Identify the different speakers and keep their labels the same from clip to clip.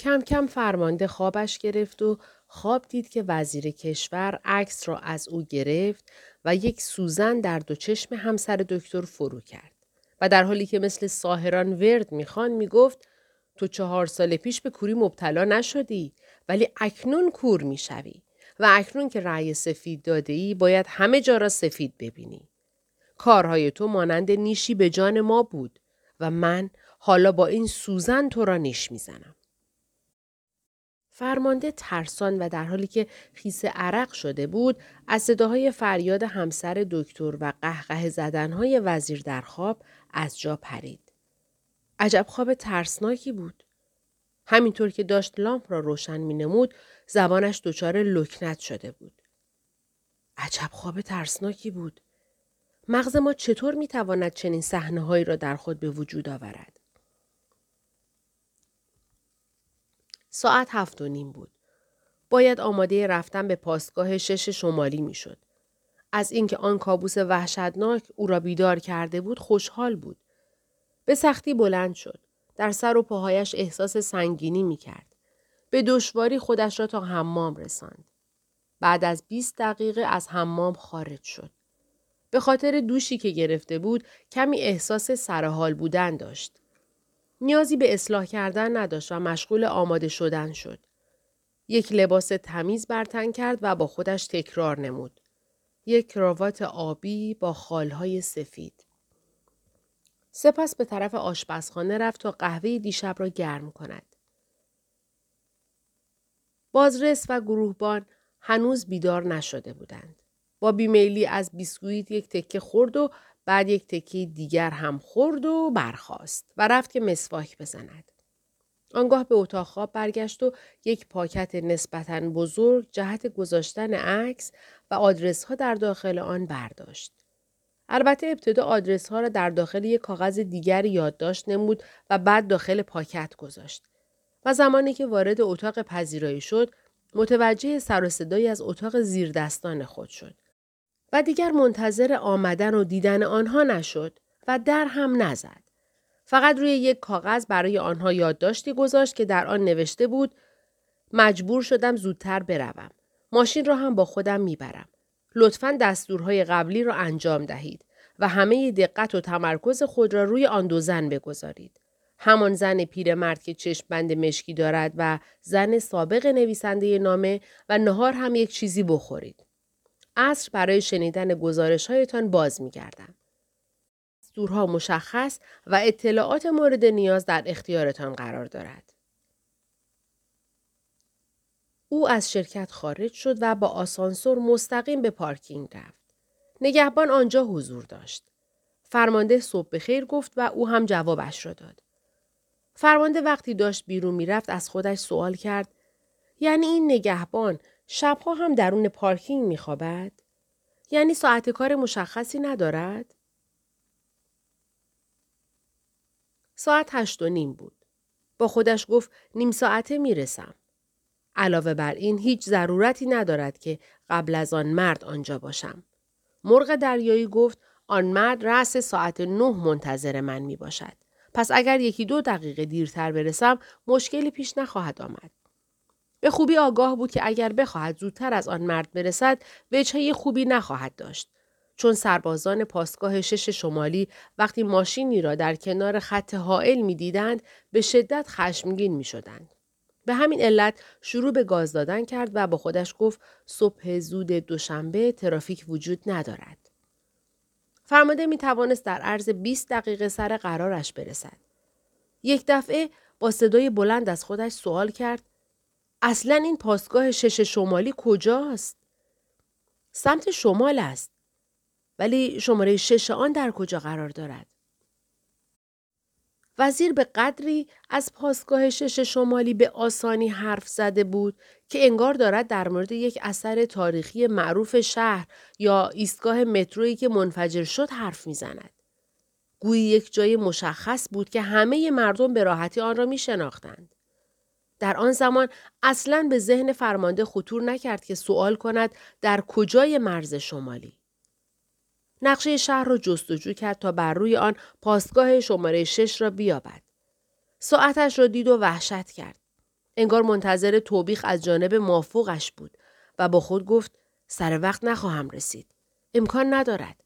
Speaker 1: کم کم فرمانده خوابش گرفت و خواب دید که وزیر کشور عکس را از او گرفت و یک سوزن در دو چشم همسر دکتر فرو کرد. و در حالی که مثل ساهران ورد می‌خوان می‌گفت تو چهار سال پیش به کوری مبتلا نشدی ولی اکنون کور می‌شوی و اکنون که رأی سفید داده ای باید همه جا را سفید ببینی. کارهای تو مانند نیشی به جان ما بود و من حالا با این سوزن تو را نیش می‌زنم. فرمانده ترسان و در حالی که خیس عرق شده بود از صداهای فریاد همسر دکتر و قهقه زدنهای وزیر در خواب از جا پرید. عجب خواب ترسناکی بود. همینطور که داشت لامپ را روشن می نمود زبانش دچار لکنت شده بود. عجب خواب ترسناکی بود. مغز ما چطور می تواند چنین صحنه را در خود به وجود آورد؟ ساعت هفت و نیم بود. باید آماده رفتن به پاسگاه شش شمالی می‌شد. از اینکه آن کابوس وحشتناک او را بیدار کرده بود خوشحال بود. به سختی بلند شد. در سر و پاهایش احساس سنگینی می کرد. به دشواری خودش را تا حمام رساند. بعد از 20 دقیقه از حمام خارج شد. به خاطر دوشی که گرفته بود کمی احساس سرحال بودن داشت. نیازی به اصلاح کردن نداشت و مشغول آماده شدن شد. یک لباس تمیز برتن کرد و با خودش تکرار نمود. یک کراوات آبی با خالهای سفید. سپس به طرف آشپزخانه رفت تا قهوه دیشب را گرم کند. بازرس و گروهبان هنوز بیدار نشده بودند. با بیمیلی از بیسکویت یک تکه خورد و بعد یک تکی دیگر هم خورد و برخاست و رفت که مسواک بزند. آنگاه به اتاق خواب برگشت و یک پاکت نسبتا بزرگ جهت گذاشتن عکس و آدرس ها در داخل آن برداشت. البته ابتدا آدرس ها را در داخل یک کاغذ دیگری یادداشت نمود و بعد داخل پاکت گذاشت. و زمانی که وارد اتاق پذیرایی شد متوجه سر و صدایی از اتاق زیردستان خود شد. و دیگر منتظر آمدن و دیدن آنها نشد و در هم نزد. فقط روی یک کاغذ برای آنها یادداشتی گذاشت که در آن نوشته بود مجبور شدم زودتر بروم. ماشین را هم با خودم می‌برم. لطفا دستورهای قبلی را انجام دهید و همه دقت و تمرکز خود را روی آن دو زن بگذارید. همان زن پیرمرد که چشم بند مشکی دارد و زن سابق نویسنده نامه و نهار هم یک چیزی بخورید. عصر برای شنیدن گزارش هایتان باز می گردم. دورها مشخص و اطلاعات مورد نیاز در اختیارتان قرار دارد. او از شرکت خارج شد و با آسانسور مستقیم به پارکینگ رفت. نگهبان آنجا حضور داشت. فرمانده صبح به خیر گفت و او هم جوابش را داد. فرمانده وقتی داشت بیرون می‌رفت از خودش سوال کرد یعنی این نگهبان شبها هم درون پارکینگ میخوابد؟ یعنی ساعت کار مشخصی ندارد؟ ساعت هشت و نیم بود. با خودش گفت نیم ساعته می‌رسم. علاوه بر این هیچ ضرورتی ندارد که قبل از آن مرد آنجا باشم. مرغ دریایی گفت آن مرد رأس ساعت نه منتظر من می باشد. پس اگر یکی دو دقیقه دیرتر برسم مشکلی پیش نخواهد آمد. به خوبی آگاه بود که اگر بخواهد زودتر از آن مرد برسد وجهه خوبی نخواهد داشت. چون سربازان پاسگاه شش شمالی وقتی ماشینی را در کنار خط حائل می دیدند به شدت خشمگین می شدند. به همین علت شروع به گاز دادن کرد و با خودش گفت صبح زود دوشنبه ترافیک وجود ندارد. فرمانده می توانست در عرض 20 دقیقه سر قرارش برسد. یک دفعه با صدای بلند از خودش سوال کرد اصلا این پاسگاه شش شمالی کجاست؟ سمت شمال است. ولی شماره شش آن در کجا قرار دارد؟ وزیر به قدری از پاسگاه شش شمالی به آسانی حرف زده بود که انگار دارد در مورد یک اثر تاریخی معروف شهر یا ایستگاه مترویی که منفجر شد حرف می‌زند. گویی یک جای مشخص بود که همه مردم به راحتی آن را می شناختند. در آن زمان اصلا به ذهن فرمانده خطور نکرد که سوال کند در کجای مرز شمالی. نقشه شهر را جستجو کرد تا بر روی آن پاسگاه شماره شش را بیابد. ساعتش را دید و وحشت کرد. انگار منتظر توبیخ از جانب مافوقش بود و با خود گفت سر وقت نخواهم رسید. امکان ندارد.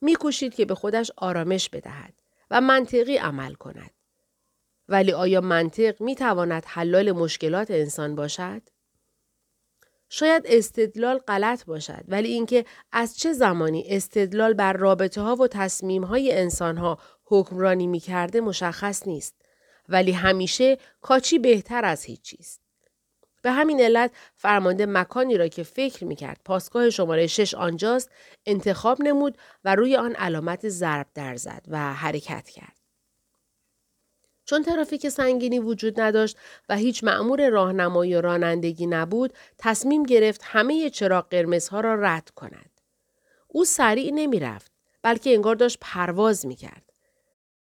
Speaker 1: میکوشید که به خودش آرامش بدهد و منطقی عمل کند. ولی آیا منطق می تواند حلال مشکلات انسان باشد؟ شاید استدلال غلط باشد ولی اینکه از چه زمانی استدلال بر رابطه ها و تصمیم های انسان ها حکمرانی می کرده مشخص نیست ولی همیشه کاچی بهتر از هیچ چیز. به همین علت فرمانده مکانی را که فکر می کرد پاسگاه شماره شش آنجاست انتخاب نمود و روی آن علامت ضرب در زد و حرکت کرد. چون ترافیک سنگینی وجود نداشت و هیچ مأمور راهنمایی و رانندگی نبود، تصمیم گرفت همه چراغ قرمزها را رد کند. او سریع نمی رفت، بلکه انگار داشت پرواز می کرد.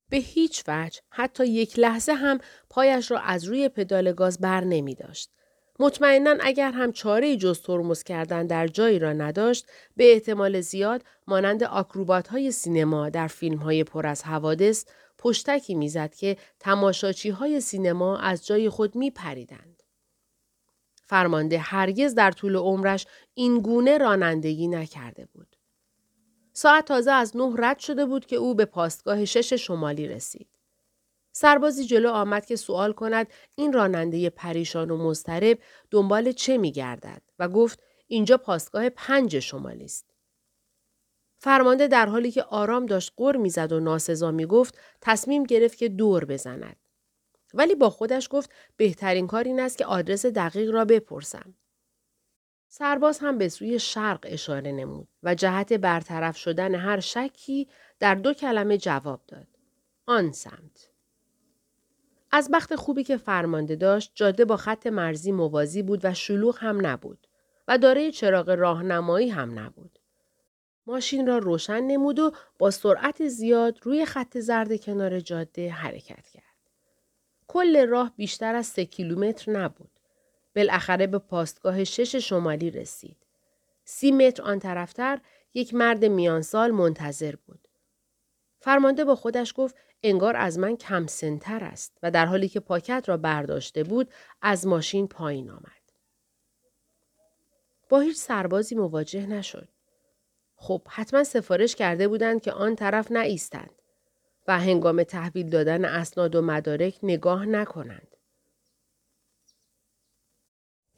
Speaker 1: به هیچ وجه حتی یک لحظه هم پایش را از روی پدال گاز بر نمی داشت. مطمئنا اگر هم چاره جز ترمز کردن در جایی را نداشت به احتمال زیاد مانند آکروبات های سینما در فیلم های پر از حوادث پشتکی می‌زد که تماشاچی های سینما از جای خود می پریدند. فرمانده هرگز در طول عمرش این گونه رانندگی نکرده بود. ساعت تازه از نه رد شده بود که او به پاستگاه شش شمالی رسید. سربازی جلو آمد که سوال کند این راننده پریشان و مضطرب دنبال چه می گردد و گفت اینجا پاستگاه پنج شمالی است. فرمانده در حالی که آرام داشت قر می‌زد و ناسزا می گفت تصمیم گرفت که دور بزند. ولی با خودش گفت بهترین کار این است که آدرس دقیق را بپرسم. سرباز هم به سوی شرق اشاره نمود و جهت برطرف شدن هر شکی در دو کلمه جواب داد. آن سمت. از بخت خوبی که فرمانده داشت جاده با خط مرزی موازی بود و شلوغ هم نبود و دارای چراغ راهنمایی هم نبود. ماشین را روشن نمود و با سرعت زیاد روی خط زرد کنار جاده حرکت کرد. کل راه بیشتر از سه کیلومتر نبود. بالاخره به پاستگاه شش شمالی رسید. سی متر آن طرفتر یک مرد میانسال منتظر بود. فرمانده با خودش گفت انگار از من کم سنتر است و در حالی که پاکت را برداشته بود از ماشین پایین آمد. با هیچ سربازی مواجه نشد. خب حتما سفارش کرده بودند که آن طرف نایستند و هنگام تحویل دادن اسناد و مدارک نگاه نکنند.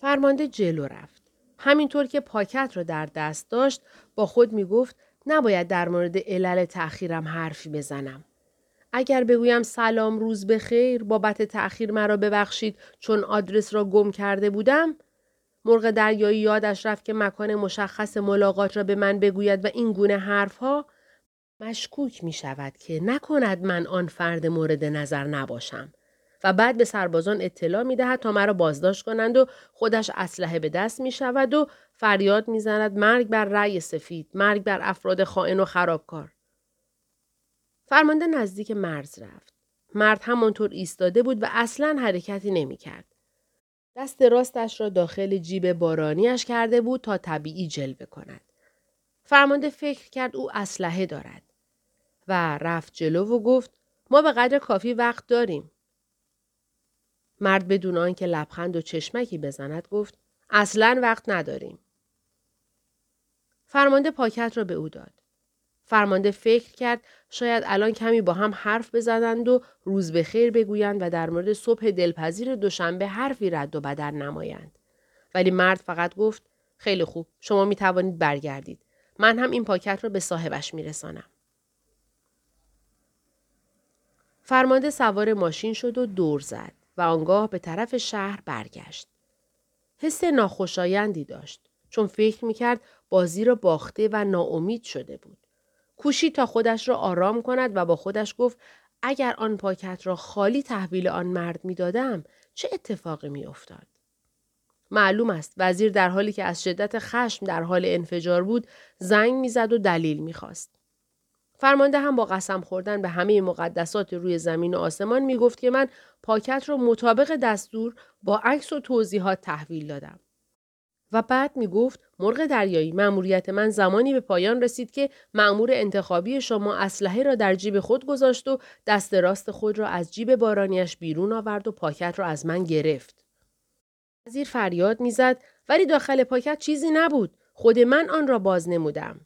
Speaker 1: فرمانده جلو رفت. همینطور که پاکت را در دست داشت با خود می گفت نباید در مورد علل تأخیرم حرفی بزنم. اگر بگویم سلام روز بخیر بابت تأخیر مرا ببخشید چون آدرس را گم کرده بودم مرغ دریایی یادش رفت که مکان مشخص ملاقات را به من بگوید و این گونه حرفها مشکوک می شود که نکند من آن فرد مورد نظر نباشم و بعد به سربازان اطلاع می دهد تا مرا بازداشت کنند و خودش اسلحه به دست می شود و فریاد می زند مرگ بر رأی سفید مرگ بر افراد خائن و خرابکار فرمانده نزدیک مرز رفت مرد همانطور ایستاده بود و اصلا حرکتی نمی کرد. دست راستش را داخل جیب بارانیش کرده بود تا طبیعی جلوه کند. فرمانده فکر کرد او اسلحه دارد و رفت جلو و گفت ما به قدر کافی وقت داریم. مرد بدون آنکه لبخند و چشمکی بزند گفت اصلا وقت نداریم. فرمانده پاکت را به او داد. فرمانده فکر کرد شاید الان کمی با هم حرف بزنند و روز به خیر بگویند و در مورد صبح دلپذیر دوشنبه حرفی رد و بدل نمایند. ولی مرد فقط گفت خیلی خوب شما می توانید برگردید. من هم این پاکت را به صاحبش می رسانم. فرمانده سوار ماشین شد و دور زد و آنگاه به طرف شهر برگشت. حس ناخوشایندی داشت چون فکر می کرد بازی را باخته و ناامید شده بود. کوشید تا خودش را آرام کند و با خودش گفت اگر آن پاکت را خالی تحویل آن مرد می دادم چه اتفاقی می افتاد؟ معلوم است وزیر در حالی که از شدت خشم در حال انفجار بود زنگ می‌زد و دلیل می‌خواست. فرمانده هم با قسم خوردن به همه مقدسات روی زمین و آسمان می گفت که من پاکت را مطابق دستور با عکس و توضیحات تحویل دادم. و بعد می گفت مرغ دریایی مأموریت من زمانی به پایان رسید که مأمور انتخابی شما اسلحه را در جیب خود گذاشت و دست راست خود را از جیب بارانیش بیرون آورد و پاکت را از من گرفت. وزیر فریاد می‌زد ولی داخل پاکت چیزی نبود. خود من آن را باز نمودم.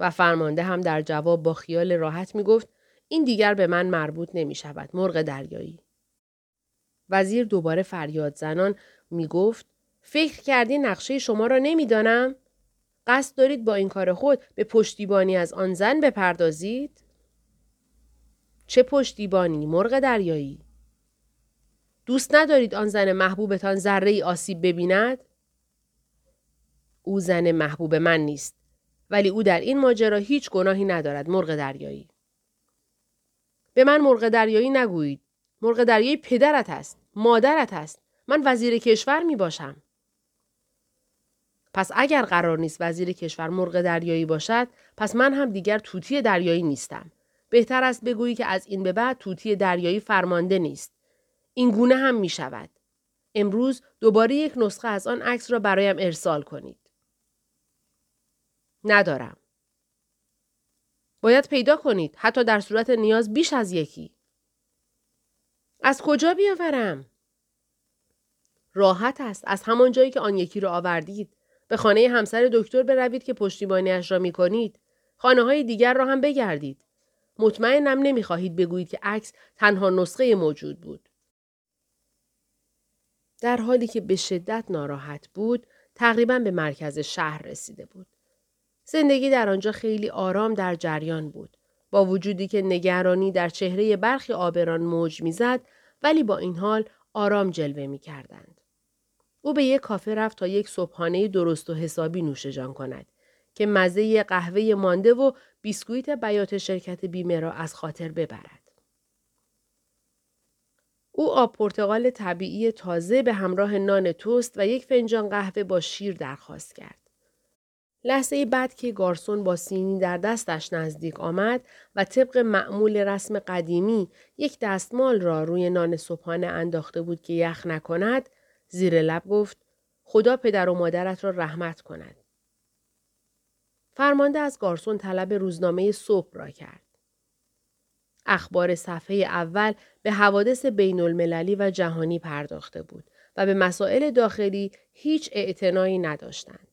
Speaker 1: و فرمانده هم در جواب با خیال راحت می گفت این دیگر به من مربوط نمی شود. مرغ دریایی. وزیر دوباره فریاد زنان می گفت فکر کردی نقشه شما را نمی‌دانم؟ قصد دارید با این کار خود به پشتیبانی از آن زن بپردازید؟ چه پشتیبانی مرغ دریایی؟ دوست ندارید آن زن محبوبتان ذره ای آسیب ببیند؟ او زن محبوب من نیست ولی او در این ماجرا هیچ گناهی ندارد مرغ دریایی. به من مرغ دریایی نگویید. مرغ دریایی پدرت است. مادرت است. من وزیر کشور می باشم. پس اگر قرار نیست وزیر کشور مرغ دریایی باشد پس من هم دیگر توتی دریایی نیستم. بهتر است بگویی که از این به بعد توتی دریایی فرمانده نیست. این گونه هم می شود امروز دوباره یک نسخه از آن عکس را برایم ارسال کنید. ندارم. باید پیدا کنید حتی در صورت نیاز بیش از یکی. از کجا بیاورم؟ راحت است. از همان جایی که آن یکی را آوردید به خانه همسر دکتر بروید که پشتیبانیش را می کنید. خانه های دیگر را هم بگردید. مطمئنم نمی‌خواهید بگویید که عکس تنها نسخه موجود بود. در حالی که به شدت ناراحت بود، تقریبا به مرکز شهر رسیده بود. زندگی در آنجا خیلی آرام در جریان بود. با وجودی که نگرانی در چهره برخی آبران موج می‌زد ولی با این حال آرام جلوه می کردند. او به یک کافه رفت تا یک صبحانه درست و حسابی نوشجان کند که مزه قهوه مانده و بیسکویت بیات شرکت بیمه را از خاطر ببرد. او آب پرتقال طبیعی تازه به همراه نان توست و یک فنجان قهوه با شیر درخواست کرد. لحظه بعد که گارسون با سینی در دستش نزدیک آمد و طبق معمول رسم قدیمی یک دستمال را روی نان صبحانه انداخته بود که یخ نکند زیر لب گفت خدا پدر و مادرت را رحمت کند. فرمانده از گارسون طلب روزنامه صبح را کرد. اخبار صفحه اول به حوادث بین المللی و جهانی پرداخته بود و به مسائل داخلی هیچ اعتنایی نداشتند.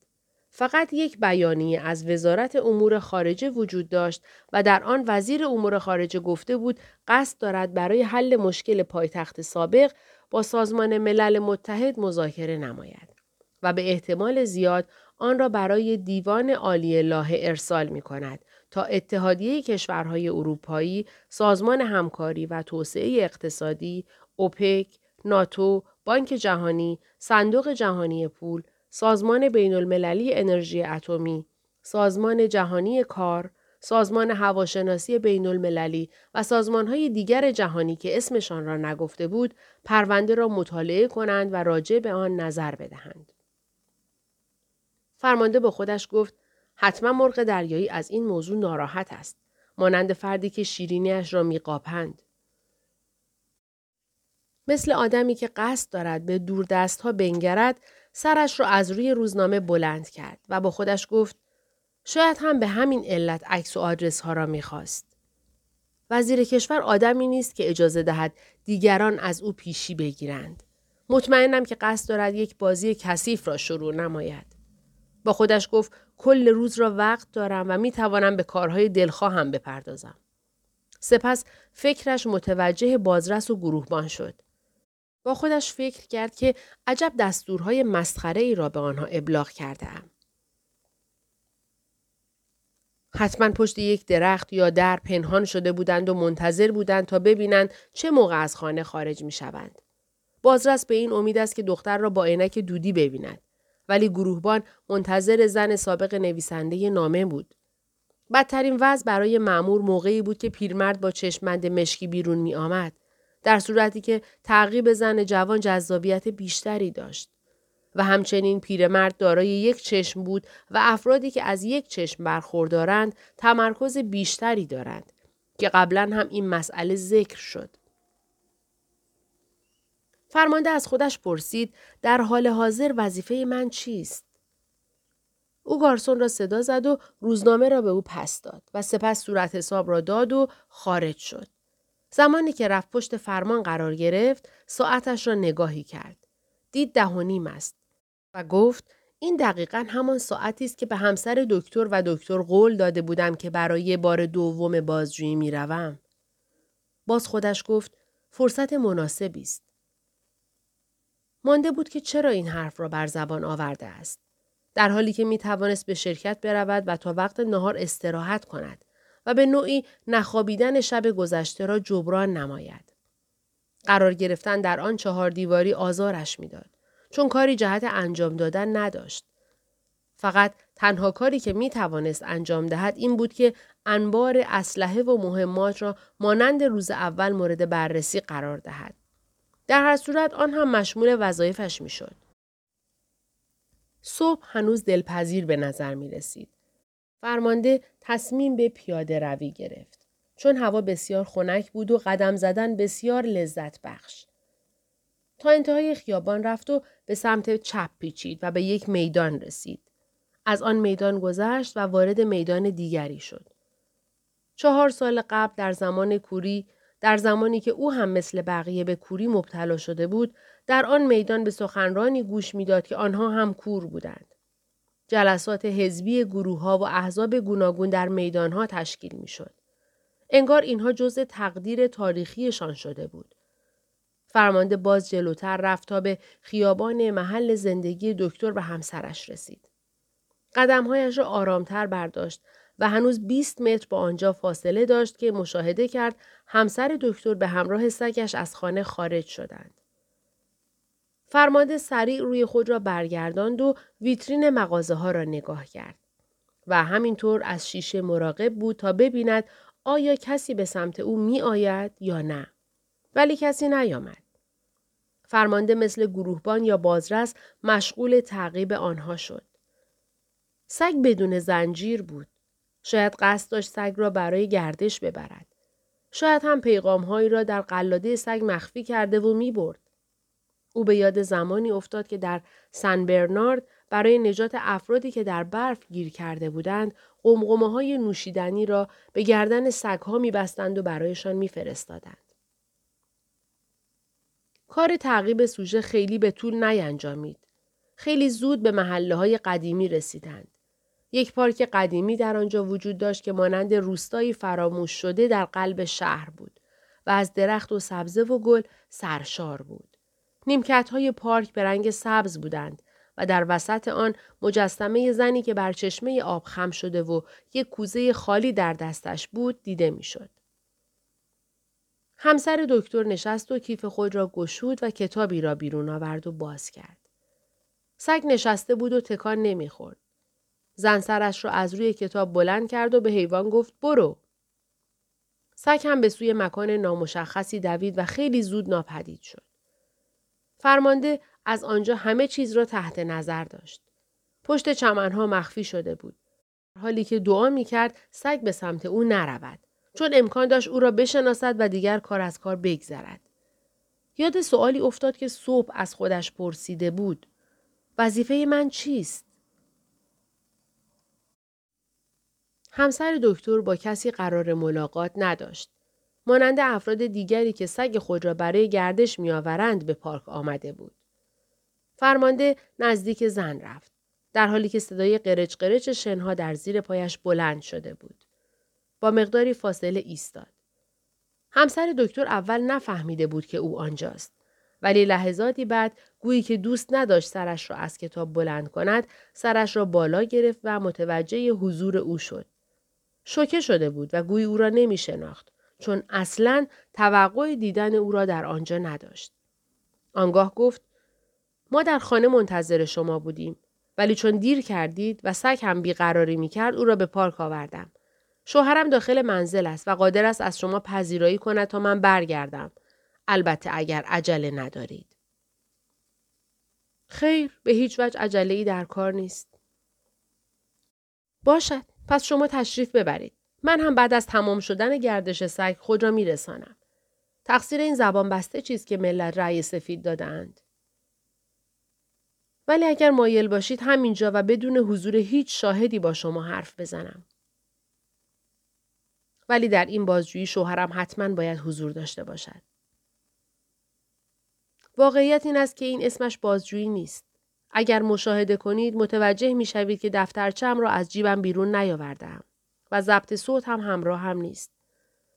Speaker 1: فقط یک بیانیه از وزارت امور خارجه وجود داشت و در آن وزیر امور خارجه گفته بود قصد دارد برای حل مشکل پایتخت سابق با سازمان ملل متحد مذاکره نماید و به احتمال زیاد آن را برای دیوان عالی لاه ارسال می کند تا اتحادیه کشورهای اروپایی، سازمان همکاری و توسعه اقتصادی، اوپک، ناتو، بانک جهانی، صندوق جهانی پول، سازمان بین المللی انرژی اتمی، سازمان جهانی کار، سازمان هواشناسی بین المللی و های دیگر جهانی که اسمشان را نگفته بود پرونده را مطالعه کنند و راجع به آن نظر بدهند. فرمانده با خودش گفت حتما مرغ دریایی از این موضوع ناراحت است. مانند فردی که شیرینیش را میقاپند. مثل آدمی که قصد دارد به دور دست ها بنگرد سرش را از روی روزنامه بلند کرد و با خودش گفت شاید هم به همین علت عکس و آدرس ها را می‌خواست. وزیر کشور آدمی نیست که اجازه دهد دیگران از او پیشی بگیرند. مطمئنم که قصد دارد یک بازی کثیف را شروع نماید. با خودش گفت کل روز را وقت دارم و می توانم به کارهای دلخواهم بپردازم. سپس فکرش متوجه بازرس و گروهبان شد. با خودش فکر کرد که عجب دستورهای مسخره ای را به آنها ابلاغ کرده ام. حتما پشت یک درخت یا در پنهان شده بودند و منتظر بودند تا ببینند چه موقع از خانه خارج می شوند. بازرس به این امید است که دختر را با عینک دودی ببیند. ولی گروهبان منتظر زن سابق نویسنده نامه بود. بدترین وضع برای معمور موقعی بود که پیرمرد با چشمند مشکی بیرون می آمد. در صورتی که تعقیب زن جوان جذابیت بیشتری داشت. و همچنین پیرمرد دارای یک چشم بود و افرادی که از یک چشم برخوردارند تمرکز بیشتری دارند که قبلا هم این مسئله ذکر شد. فرمانده از خودش پرسید در حال حاضر وظیفه من چیست؟ او گارسون را صدا زد و روزنامه را به او پس داد و سپس صورت حساب را داد و خارج شد. زمانی که رفت پشت فرمان قرار گرفت ساعتش را نگاهی کرد. دید ده و نیم است و گفت این دقیقا همان ساعتی است که به همسر دکتر و دکتر قول داده بودم که برای بار دوم بازجویی می‌روم. باز خودش گفت فرصت مناسبی است. مانده بود که چرا این حرف را بر زبان آورده است. در حالی که می توانست به شرکت برود و تا وقت نهار استراحت کند و به نوعی نخوابیدن شب گذشته را جبران نماید. قرار گرفتن در آن چهار دیواری آزارش می‌داد چون کاری جهت انجام دادن نداشت. فقط تنها کاری که می توانست انجام دهد این بود که انبار اسلحه و مهمات را مانند روز اول مورد بررسی قرار دهد. در هر صورت آن هم مشمول وظایفش می شد. صبح هنوز دلپذیر به نظر می رسید. فرمانده تصمیم به پیاده روی گرفت. چون هوا بسیار خنک بود و قدم زدن بسیار لذت بخش. تا انتهای خیابان رفت و به سمت چپ پیچید و به یک میدان رسید. از آن میدان گذشت و وارد میدان دیگری شد. چهار سال قبل در زمان کوری در زمانی که او هم مثل بقیه به کوری مبتلا شده بود در آن میدان به سخنرانی گوش می‌داد که آنها هم کور بودند. جلسات حزبی گروه ها و احزاب گوناگون در میدان ها تشکیل می شد. انگار اینها جزء تقدیر تاریخیشان شده بود. فرمانده باز جلوتر رفت تا به خیابان محل زندگی دکتر و همسرش رسید. قدمهایش را آرامتر برداشت و هنوز 20 متر با آنجا فاصله داشت که مشاهده کرد همسر دکتر به همراه سگش از خانه خارج شدند. فرمانده سریع روی خود را برگرداند و ویترین مغازه ها را نگاه کرد. و همینطور از شیشه مراقب بود تا ببیند آیا کسی به سمت او می آید یا نه. ولی کسی نیامد. فرمانده مثل گروهبان یا بازرس مشغول تعقیب آنها شد. سگ بدون زنجیر بود. شاید قصد داشت سگ را برای گردش ببرد. شاید هم پیغامهایی را در قلاده سگ مخفی کرده و می برد. او به یاد زمانی افتاد که در سن برنارد برای نجات افرادی که در برف گیر کرده بودند قمقمه های نوشیدنی را به گردن سگها می بستند و برایشان می فرستادند. کار تعقیب سوژه خیلی به طول نینجامید. خیلی زود به محله های قدیمی رسیدند. یک پارک قدیمی در آنجا وجود داشت که مانند روستایی فراموش شده در قلب شهر بود و از درخت و سبزه و گل سرشار بود. نیمکت های پارک به رنگ سبز بودند و در وسط آن مجسمه زنی که بر چشمه آب خم شده و یک کوزه خالی در دستش بود دیده می‌شد. همسر دکتر نشست و کیف خود را گشود و کتابی را بیرون آورد و باز کرد. سگ نشسته بود و تکان نمی‌خورد. زن سرش را از روی کتاب بلند کرد و به حیوان گفت برو. سگ هم به سوی مکان نامشخصی دوید و خیلی زود ناپدید شد. فرمانده از آنجا همه چیز را تحت نظر داشت. پشت چمنها مخفی شده بود. حالی که دعا می کرد سگ به سمت او نرود. چون امکان داشت او را بشناسد و دیگر کار از کار بگذرد. یاد سوالی افتاد که صبح از خودش پرسیده بود. وظیفه من چیست؟ همسر دکتر با کسی قرار ملاقات نداشت. مانند افراد دیگری که سگ خود را برای گردش میآورند به پارک آمده بود. فرمانده نزدیک زن رفت. در حالی که صدای قرچ قرچ شنها در زیر پایش بلند شده بود. با مقداری فاصله ایستاد. همسر دکتر اول نفهمیده بود که او آنجاست. ولی لحظاتی بعد گویی که دوست نداشت سرش را از کتاب بلند کند سرش را بالا گرفت و متوجه حضور او شد. شوکه شده بود و گویی او را نمی شناخت چون اصلا توقع دیدن او را در آنجا نداشت. آنگاه گفت ما در خانه منتظر شما بودیم ولی چون دیر کردید و سگ هم بیقراری می کرد او را به پارک آوردم. شوهرم داخل منزل است و قادر است از شما پذیرایی کند تا من برگردم. البته اگر عجله ندارید. خیر به هیچ وجه عجله ای در کار نیست. باشد. پس شما تشریف ببرید. من هم بعد از تمام شدن گردش سگ خود را میرسانم. تقصیر این زبان بسته چیست که ملت رأی سفید دادند. ولی اگر مایل باشید همینجا و بدون حضور هیچ شاهدی با شما حرف بزنم. ولی در این بازجویی شوهرم حتما باید حضور داشته باشد. واقعیت این است که این اسمش بازجویی نیست. اگر مشاهده کنید متوجه می شوید که دفترچم را از جیبم بیرون نیاوردم و ضبط صوت هم همراه هم نیست.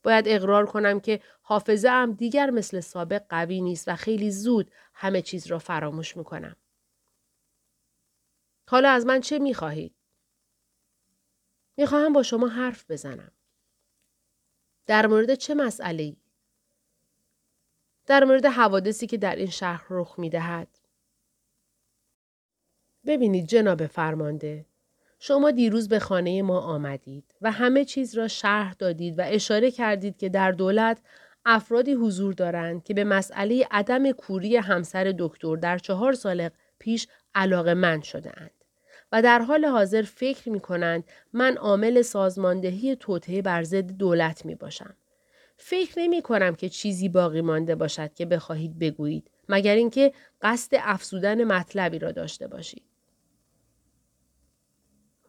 Speaker 1: باید اقرار کنم که حافظه هم دیگر مثل سابق قوی نیست و خیلی زود همه چیز را فراموش می کنم. حالا از من چه می خواهید؟ می خواهم با شما حرف بزنم. در مورد چه مسئله ای؟ در مورد حوادثی که در این شهر رخ می دهد. ببینید جناب فرمانده شما دیروز به خانه ما آمدید و همه چیز را شرح دادید و اشاره کردید که در دولت افرادی حضور دارند که به مسئله عدم کوری همسر دکتر در چهار سال پیش علاقه من شده اند. و در حال حاضر فکر می کنند من عامل سازماندهی توطعه بر ضد دولت می باشم. فکر نمی کنم که چیزی باقی مانده باشد که بخواهید بگویید مگر اینکه قصد افزودن مطلبی را داشته باشید.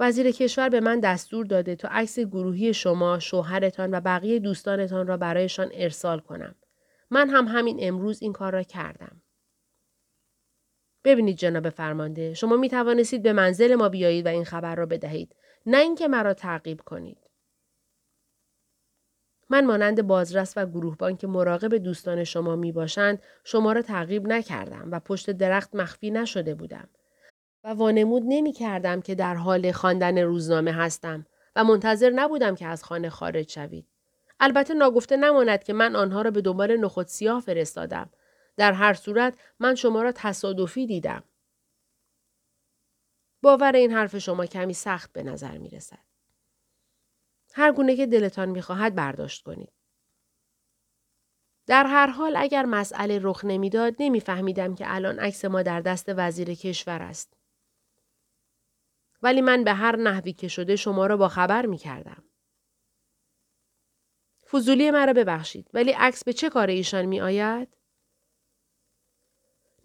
Speaker 1: وزیر کشور به من دستور داده تا عکس گروهی شما، شوهرتان و بقیه دوستانتان را برایشان ارسال کنم. من هم همین امروز این کار را کردم. ببینید جناب فرمانده شما می توانستید به منزل ما بیایید و این خبر را بدهید. نه اینکه مرا تعقیب کنید. من مانند بازرس و گروهبان که مراقب دوستان شما می باشند شما را تعقیب نکردم و پشت درخت مخفی نشده بودم. و وانمود نمی کردم که در حال خواندن روزنامه هستم و منتظر نبودم که از خانه خارج شوید. البته ناگفته نماند که من آنها را به دنبال نخود سیاه فرستادم. در هر صورت من شما را تصادفی دیدم. باور این حرف شما کمی سخت به نظر می رسد. هر گونه که دلتان می خواهد برداشت کنید. در هر حال اگر مسئله رخ نمی‌داد نمیفهمیدم که الان عکس ما در دست وزیر کشور است. ولی من به هر نحوی که شده شما را با خبر می کردم. فضولی مرا ببخشید ولی عکس به چه کار ایشان می آید؟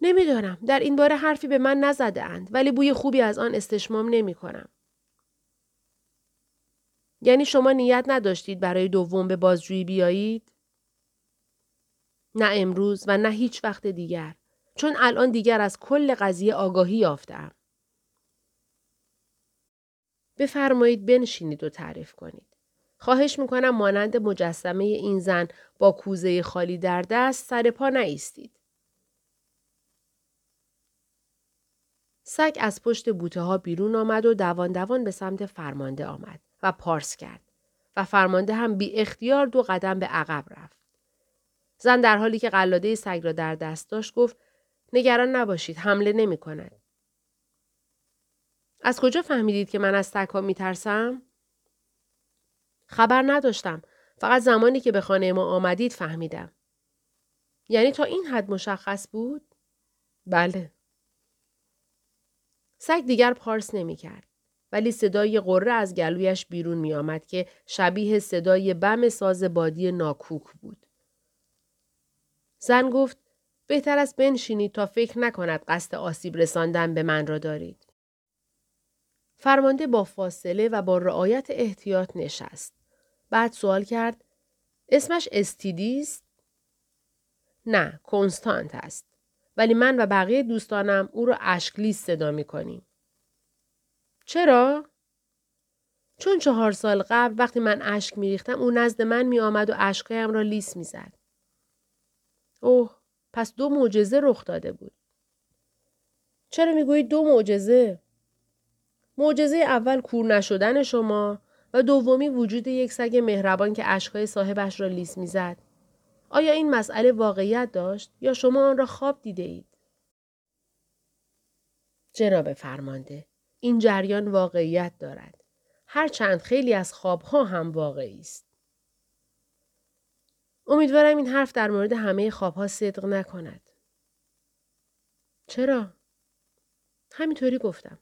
Speaker 1: نمی‌دانم در این باره حرفی به من نزده اند ولی بوی خوبی از آن استشمام نمی کنم. یعنی شما نیت نداشتید برای دوم به بازجویی بیایید؟ نه امروز و نه هیچ وقت دیگر. چون الان دیگر از کل قضیه آگاهی یافتم. بفرمایید بنشینید و تعریف کنید. خواهش می‌کنم مانند مجسمه این زن با کوزه خالی در دست سر پا نایستید. سگ از پشت بوته ها بیرون آمد و دوان دوان به سمت فرمانده آمد و پارس کرد و فرمانده هم بی اختیار دو قدم به عقب رفت. زن در حالی که قلاده سگ را در دست داشت گفت نگران نباشید حمله نمی کند. از کجا فهمیدید که من از سگ ها می ترسم؟ خبر نداشتم. فقط زمانی که به خانه ما آمدید فهمیدم. یعنی تا این حد مشخص بود؟ بله. سگ دیگر پارس نمی کرد. ولی صدای قره از گلویش بیرون می آمد که شبیه صدای بم ساز بادی ناکوک بود. زن گفت بهتر است بنشینید تا فکر نکند قصد آسیب رساندن به من را دارید. فرمانده با فاصله و با رعایت احتیاط نشست. بعد سوال کرد اسمش استیدی است؟ نه، کنستانت است. ولی من و بقیه دوستانم او را اشکلیس صدا می کنیم. چرا؟ چون چهار سال قبل وقتی من اشک می ریختم او نزد من می آمد و اشکایم را لیس می زد. اوه پس دو معجزه رخ داده بود. چرا می‌گویی دو معجزه؟ معجزه اول کور نشدن شما و دومی وجود یک سگ مهربان که اشکای صاحبش را لیس می‌زد. آیا این مسئله واقعیت داشت یا شما آن را خواب دیده اید؟ جناب فرمانده، این جریان واقعیت دارد. هرچند خیلی از خوابها هم واقعی است. امیدوارم این حرف در مورد همه خوابها صدق نکند. چرا؟ همینطوری گفتم.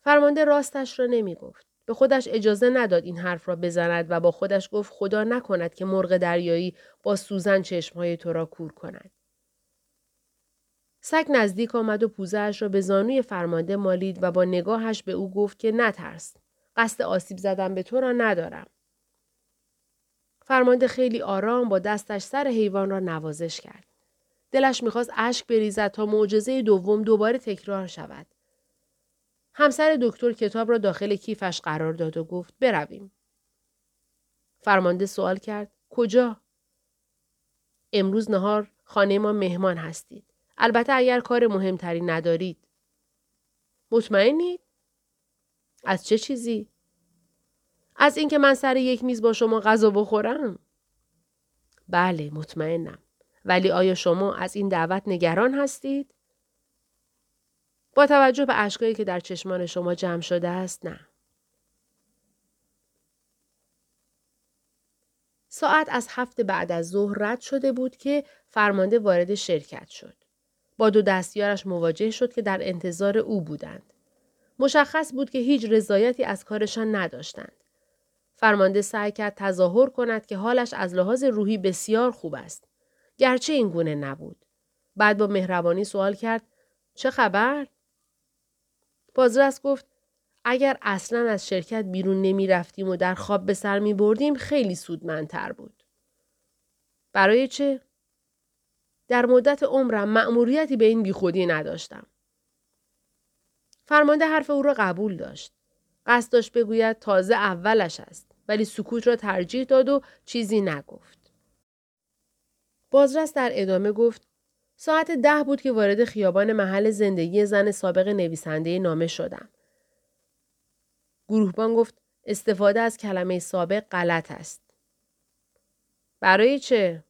Speaker 1: فرمانده راستش را نمی گفت. به خودش اجازه نداد این حرف را بزند و با خودش گفت خدا نکند که مرغ دریایی با سوزن چشمهای تو را کور کند. سگ نزدیک آمد و پوزهش را به زانوی فرمانده مالید و با نگاهش به او گفت که نترس. قصد آسیب زدن به تو را ندارم. فرمانده خیلی آرام با دستش سر حیوان را نوازش کرد. دلش می‌خواست اشک بریزد تا معجزه دوم دوباره تکرار شود. همسر دکتر کتاب را داخل کیفش قرار داد و گفت برویم. فرمانده سوال کرد کجا؟ امروز نهار خانه ما مهمان هستید. البته اگر کار مهمتری ندارید. مطمئنید؟ از چه چیزی؟ از اینکه من سر یک میز با شما غذا بخورم؟ بله مطمئنم. ولی آیا شما از این دعوت نگران هستید؟ با توجه به اشکایی که در چشمان شما جمع شده است نه. ساعت از هفت بعد از ظهر رد شده بود که فرمانده وارد شرکت شد. با دو دستیارش مواجه شد که در انتظار او بودند. مشخص بود که هیچ رضایتی از کارشان نداشتند. فرمانده سعی کرد تظاهر کند که حالش از لحاظ روحی بسیار خوب است. گرچه این گونه نبود. بعد با مهربانی سوال کرد چه خبر؟ بازرس گفت اگر اصلا از شرکت بیرون نمی رفتیم و در خواب به سر می بردیم خیلی سودمندتر بود. برای چه؟ در مدت عمرم مأموریتی به این بیخودی نداشتم. فرمانده حرف او را قبول داشت. قصد داشت بگوید تازه اولش است ولی سکوت را ترجیح داد و چیزی نگفت. بازرس در ادامه گفت ساعت ده بود که وارد خیابان محل زندگی زن سابق نویسنده نامه شدم. گروهبان گفت استفاده از کلمه سابق غلط است. برای چه؟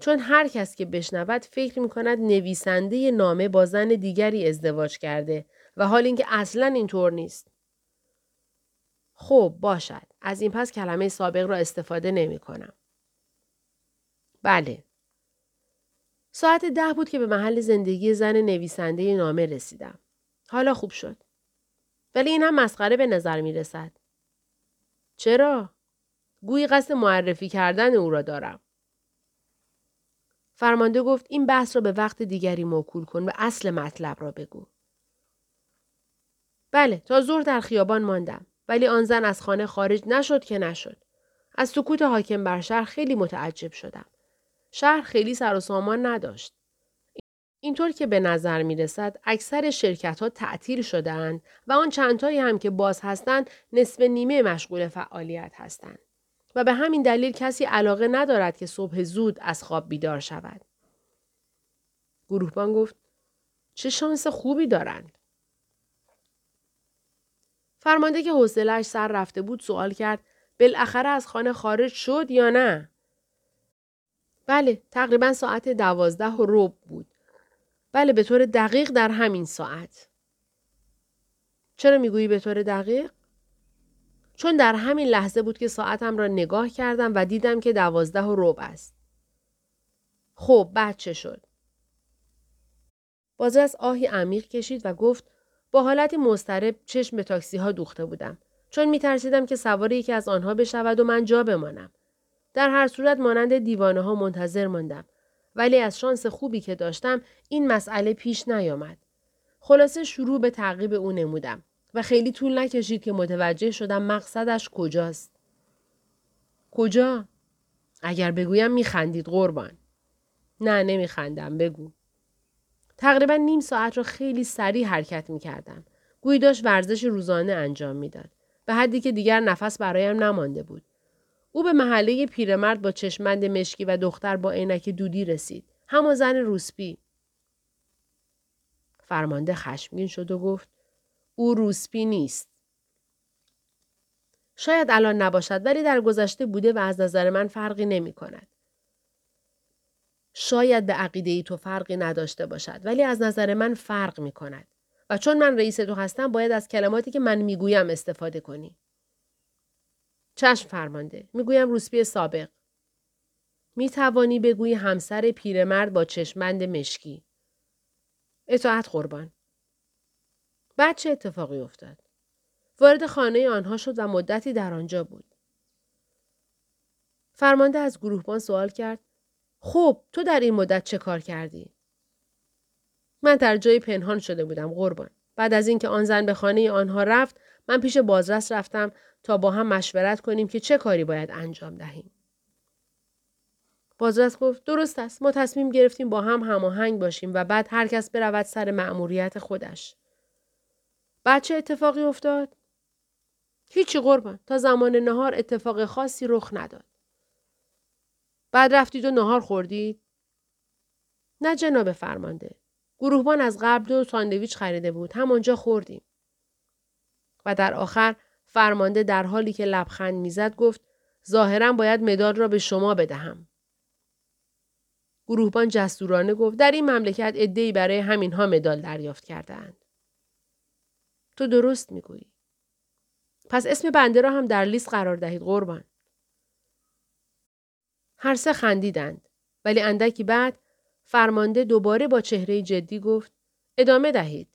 Speaker 1: چون هر کس که بشنود فکر می کند نویسنده نامه با زن دیگری ازدواج کرده و حال اینکه اصلا اینطور نیست. خب باشد. از این پس کلمه سابق را استفاده نمی کنم. بله. ساعت ده بود که به محل زندگی زن نویسنده نامه رسیدم. حالا خوب شد. ولی این هم مسخره به نظر می رسد. چرا؟ گویی قصد معرفی کردن او را دارم. فرمانده گفت این بحث را به وقت دیگری موکول کن و اصل مطلب را بگو. بله تا زور در خیابان ماندم ولی آن زن از خانه خارج نشد که نشد. از سکوت حاکم بر شهر خیلی متعجب شدم. شهر خیلی سر و سامان نداشت. اینطور که به نظر می رسد اکثر شرکت ها تعطیل شدهاند و آن چندتایی هم که باز هستند نصف نیمه مشغول فعالیت هستند. و به همین دلیل کسی علاقه ندارد که صبح زود از خواب بیدار شود. گروهبان گفت چه شانس خوبی دارند. فرمانده که حوصلهاش سر رفته بود سوال کرد بالاخره از خانه خارج شد یا نه؟ بله تقریبا ساعت دوازده و روب بود. بله به طور دقیق در همین ساعت. چرا می‌گویی به طور دقیق؟ چون در همین لحظه بود که ساعتم را نگاه کردم و دیدم که دوازده و روب است. خب بعد چه شد؟ بازرس آهی عمیق کشید و گفت با حالتی مضطرب چشم به تاکسی ها دوخته بودم چون می ترسیدم که سوار یکی از آنها بشود و من جا بمانم. در هر صورت مانند دیوانه ها منتظر ماندم ولی از شانس خوبی که داشتم این مسئله پیش نیامد. خلاصه شروع به تعقیب او نمودم و خیلی طول نکشید که متوجه شدم مقصدش کجاست. کجا؟ اگر بگویم میخندید قربان. نه نمیخندم بگو. تقریبا نیم ساعت را خیلی سریع حرکت می‌کردم. گویی داشت ورزش روزانه انجام می‌داد. به حدی که دیگر نفس برایم نمانده بود. او به محله پیرمرد با چشمند مشکی و دختر با عینک دودی رسید. همان زن روسپی. فرمانده خشمگین شد و گفت او روسپی نیست. شاید الان نباشد ولی در گذشته بوده و از نظر من فرقی نمی کند. شاید به عقیده ای تو فرقی نداشته باشد ولی از نظر من فرق می کند. و چون من رئیس تو هستم باید از کلماتی که من می‌گویم استفاده کنی. چشم فرمانده. می‌گویم روسپی سابق. می توانی بگویی همسر پیرمرد با چشمند مشکی. اطاعت قربان. بعد چه اتفاقی افتاد؟ وارد خانه آنها شد و مدتی در آنجا بود. فرمانده از گروهبان سوال کرد خب تو در این مدت چه کار کردی؟ من در جای پنهان شده بودم قربان. بعد از اینکه آن زن به خانه آنها رفت من پیش بازرس رفتم تا با هم مشورت کنیم که چه کاری باید انجام دهیم. بازرس گفت درست است ما تصمیم گرفتیم با هم هماهنگ باشیم و بعد هر کس برود سر مأموریت خودش. بعد چه اتفاقی افتاد؟ هیچی قربان تا زمان نهار اتفاق خاصی رخ نداد. بعد رفتید و نهار خوردید؟ نه جناب فرمانده. گروهبان از قبل دو ساندویچ خریده بود. همانجا خوردیم. و در آخر فرمانده در حالی که لبخند می‌زد گفت ظاهرا باید مدال را به شما بدهم. گروهبان جسورانه گفت در این مملکت عدهای برای همینها مدال دریافت کردهاند. تو درست می‌گویی. پس اسم بنده را هم در لیست قرار دهید قربان. هر سه خندیدند ولی اندکی بعد فرمانده دوباره با چهره جدی گفت ادامه دهید.